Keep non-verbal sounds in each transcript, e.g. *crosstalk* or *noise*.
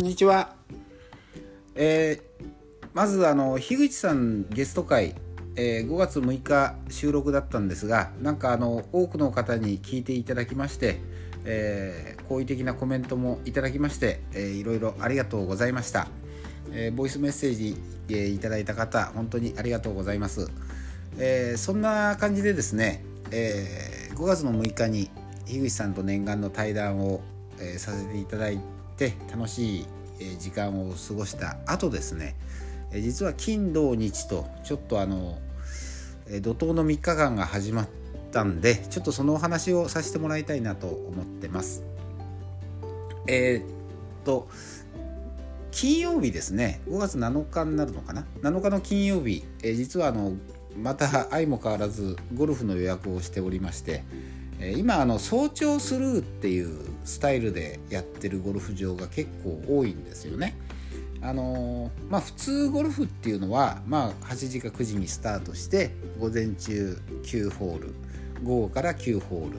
んにちは。えー、まずあの樋口さんゲスト会、えー、5月6日収録だったんですが、なんかあの多くの方に聞いていただきまして、えー、好意的なコメントもいただきまして、えー、いろいろありがとうございました。えー、ボイスメッセージ、えー、いただいた方、本当にありがとうございます。えー、そんな感じでですね、えー、5月の6日に樋口さんと念願の対談を、えー、させていただいて楽しい時間を過ごした後ですね。実は金土日とちょっとあの怒涛の3日間が始まったんでちょっとそのお話をさせてもらいたいなと思ってます。えー、っと金曜日ですね。5月7日になるのかな？7日の金曜日、え実はあのまた相も変わらずゴルフの予約をしておりまして今あの早朝スルーっていうスタイルでやってるゴルフ場が結構多いんですよね。あのまあ、普通ゴルフっていうのは、まあ、8時か9時にスタートして午前中9ホール午後から9ホール、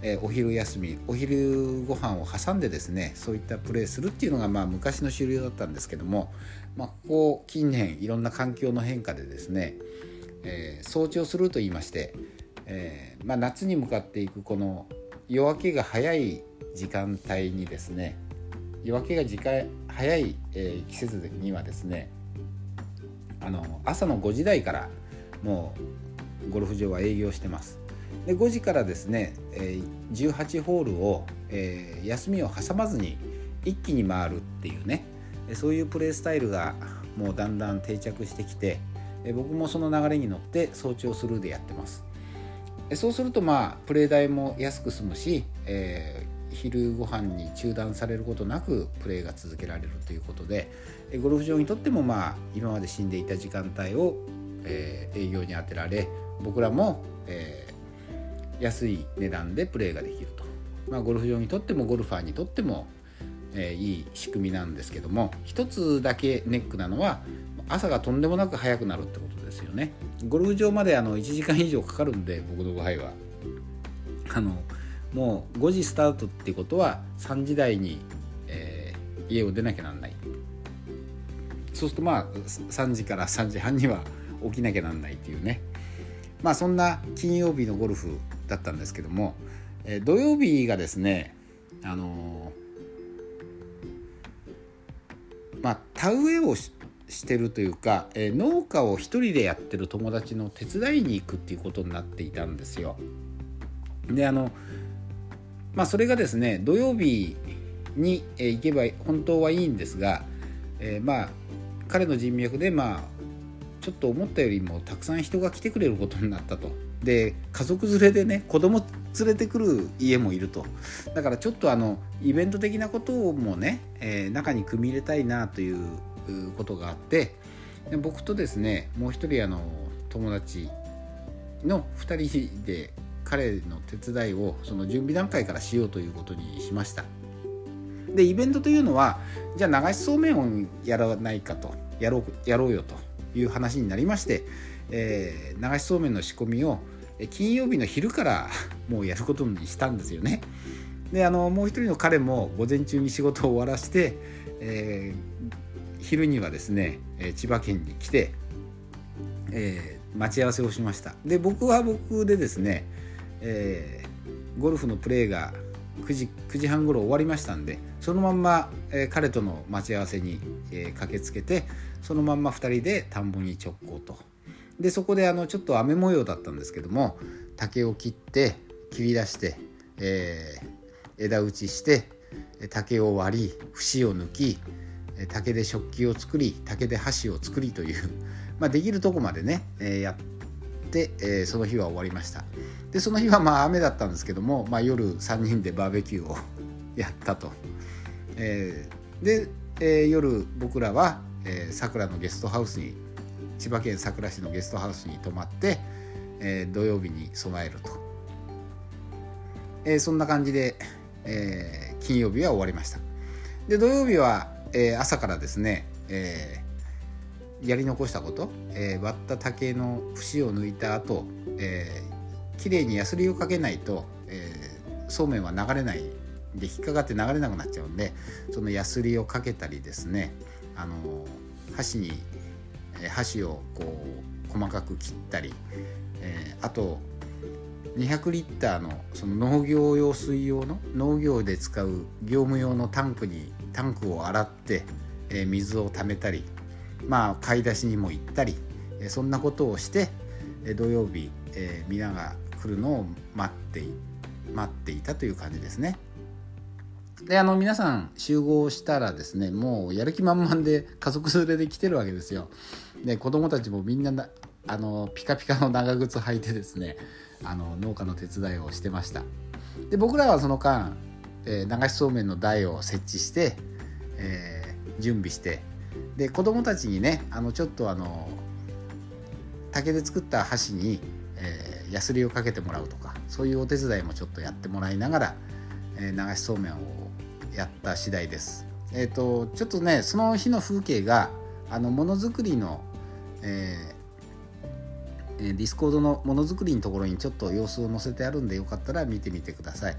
えー、お昼休みお昼ご飯を挟んでですねそういったプレーするっていうのが、まあ、昔の主流だったんですけども、まあ、ここ近年いろんな環境の変化でですね、えー、早朝すると言いましてえー、まあ、夏に向かっていくこの夜明けが早い時間帯にですね夜明けが時間早い、えー、季節にはですねあの朝の5時台からもうゴルフ場は営業してます。で5時からですね、えー、18ホールを、えー、休みを挟まずに一気に回るっていうねそういうプレースタイルがもうだんだん定着してきて僕もその流れに乗って早朝スルーでやってますそうするとまあプレー代も安く済むし、えー、昼ご飯に中断されることなくプレーが続けられるということでゴルフ場にとってもまあ今まで死んでいた時間帯を、えー、営業に充てられ僕らも、えー、安い値段でプレーができると、まあ、ゴルフ場にとってもゴルファーにとっても、えー、いい仕組みなんですけども一つだけネックなのは朝がとんでもなく早くなるってことですよね。ゴルフ場まであの1時間以上かかるんで僕の場合は。あのもう5時スタートってことは3時台に、えー、家を出なきゃなんない。そうするとまあ3時から3時半には起きなきゃなんないっていうね。まあそんな金曜日のゴルフだったんですけども、えー、土曜日がですねあのー、まあ田植えをしてるというか、えー、農家を一人でやってる友達の手伝いに行くっていうことになっていたんですよ。であのまあそれがですね土曜日に、えー、行けば本当はいいんですが、えー、まあ彼の人脈でまあちょっと思ったよりもたくさん人が来てくれることになったと。で家族連れでね子供連れてくる家もいるとだからちょっとあのイベント的なこともね、えー、中に組み入れたいなということがあってで僕とですねもう一人あの友達の2人で彼の手伝いをその準備段階からしようということにしました。でイベントというのはじゃあ流しそうめんをやらないかとやろうやろうよという話になりまして、えー、流しそうめんの仕込みを金曜日の昼から *laughs* もうやることにしたんですよね。であのもう一人の彼も午前中に仕事を終わらして、えー、昼にはですね、え千葉県に来て、えー、待ち合わせをしました。で僕は僕でですね、えー、ゴルフのプレーが9時 ,9 時半頃終わりましたんでそのまんま、え、彼との待ち合わせに、え、駆けつけてそのまんま2人で田んぼに直行と。でそこであのちょっと雨模様だったんですけども竹を切って切り出して、えー、枝打ちして竹を割り節を抜き竹で食器を作り竹で箸を作りという、*laughs* まあ、できるとこまでね、えやって、えその日は終わりました。でその日はまあ雨だったんですけども、まあ、夜3人でバーベキューを *laughs* やったと、えー、で、えー、夜僕らはさくらのゲストハウスに千葉県佐倉市のゲストハウスに泊まって、えー、土曜日に備えると、えー、そんな感じで、えー、金曜日は終わりました。で土曜日はえー、朝からですね、えー、やり残したこと、えー、割った竹の節を抜いた後、えー、きれいにヤスリをかけないと、えー、そうめんは流れないで引っかかって流れなくなっちゃうんでそのヤスリをかけたりですねあの箸に箸をこう細かく切ったり、えー、あと200リッターのその農業用水用の農業で使う業務用のタンクにタンクを洗って、えー、水を溜めたりまあ買い出しにも行ったり、え、そんなことをして、え、土曜日、えー、皆が来るのを待って待っていたという感じですね。であの皆さん集合したらですねもうやる気満々で家族連れで来てるわけですよ。で子供たちもみんなあのピカピカの長靴履いてですねあの農家の手伝いをしてましたで僕らはその間、えー、流しそうめんの台を設置して、えー、準備してで子供たちにねあのちょっとあの竹で作った箸に、えー、ヤスリをかけてもらうとかそういうお手伝いもちょっとやってもらいながら、えー、流しそうめんをやった次第です。えーと、ちょっとねその日の風景があのものづくりの、えディスコードのものづくりのところにちょっと様子を載せてあるんでよかったら見てみてください。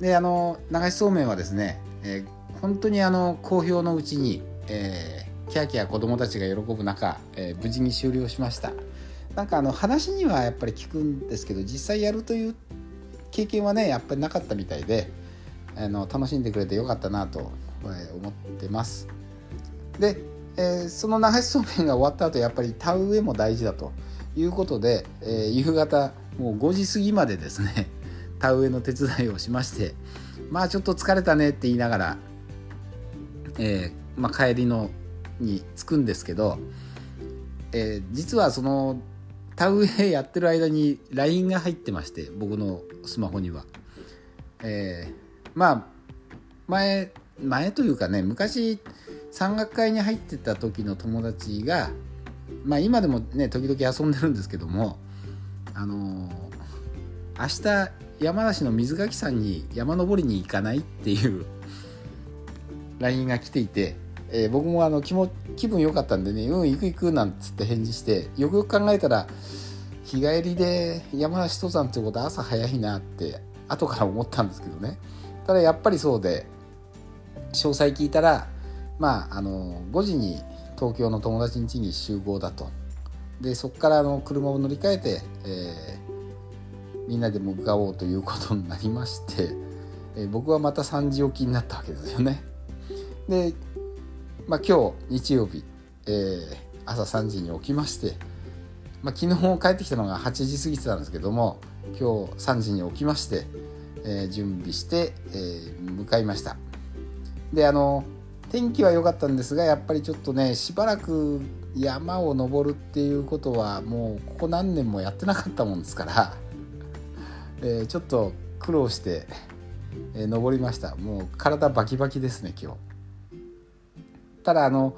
であの流しそうめんはですね、えー、本当にあの好評のうちに、えー、キャーキャー子どもたちが喜ぶ中、えー、無事に終了しました。なんかあの話にはやっぱり聞くんですけど実際やるという経験はねやっぱりなかったみたいであの楽しんでくれてよかったなと思ってます。で、えー、その流しそうめんが終わった後やっぱり田植えも大事だと。いうことで、えー、夕方もう5時過ぎまでですね田植えの手伝いをしましてまあちょっと疲れたねって言いながら、えー、まあ、帰りのに着くんですけど、えー、実はその田植えやってる間に LINE が入ってまして僕のスマホには。えー、まあ前前というかね昔山岳会に入ってた時の友達がまあ今でもね時々遊んでるんですけどもあのー、明日山梨の水垣山に山登りに行かないっていう *laughs* LINE が来ていて、えー、僕もあの気も気分良かったんでね「うん行く行く」なんつって返事してよくよく考えたら日帰りで山梨登山ってことは朝早いなって後から思ったんですけどね。ただやっぱりそうで詳細聞いたらまああの5時に東京の友達ん家に集合だと。でそこからあの車を乗り換えて、えー、みんなで向かおうということになりまして、え、僕はまた3時起きになったわけですよね。で、まあ、今日日曜日、えー、朝3時に起きまして、まあ、昨日帰ってきたのが8時過ぎてたんですけども今日3時に起きまして、え準備して、え向かいました。であの天気は良かったんですがやっぱりちょっとねしばらく山を登るっていうことはもうここ何年もやってなかったもんですから、え、ちょっと苦労して、え、登りました。もう体バキバキですね今日。ただあの、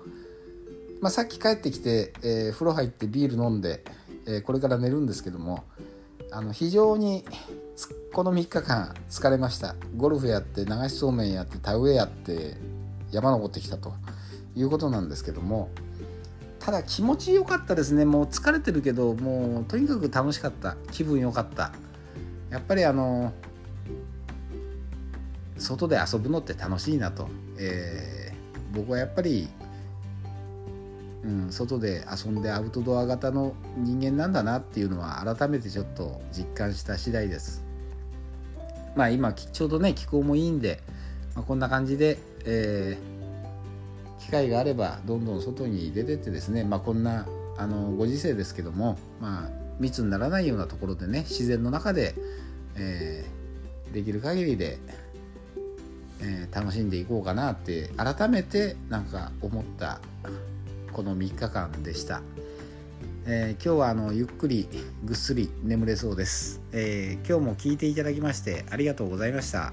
まあ、さっき帰ってきて、えー、風呂入ってビール飲んで、えこれから寝るんですけどもあの非常にこの3日間疲れました。ゴルフやって流しそうめんやって田植えやって山登ってきたということなんですけどもただ気持ちよかったですね。もう疲れてるけどもうとにかく楽しかった。気分良かった。やっぱりあの外で遊ぶのって楽しいなと、えー、僕はやっぱり、うん、外で遊んでアウトドア型の人間なんだなっていうのは改めてちょっと実感した次第です。まあ今ちょうどね気候もいいんで、まあ、こんな感じでえー、機会があればどんどん外に出てってですね、まあ、こんなあのご時世ですけども、まあ、密にならないようなところでね自然の中で、えー、できる限りで、えー、楽しんでいこうかなって改めてなんか思ったこの3日間でした。えー、今日はあのゆっくりぐっすり眠れそうです、え、今日も聞いていただきましてありがとうございました。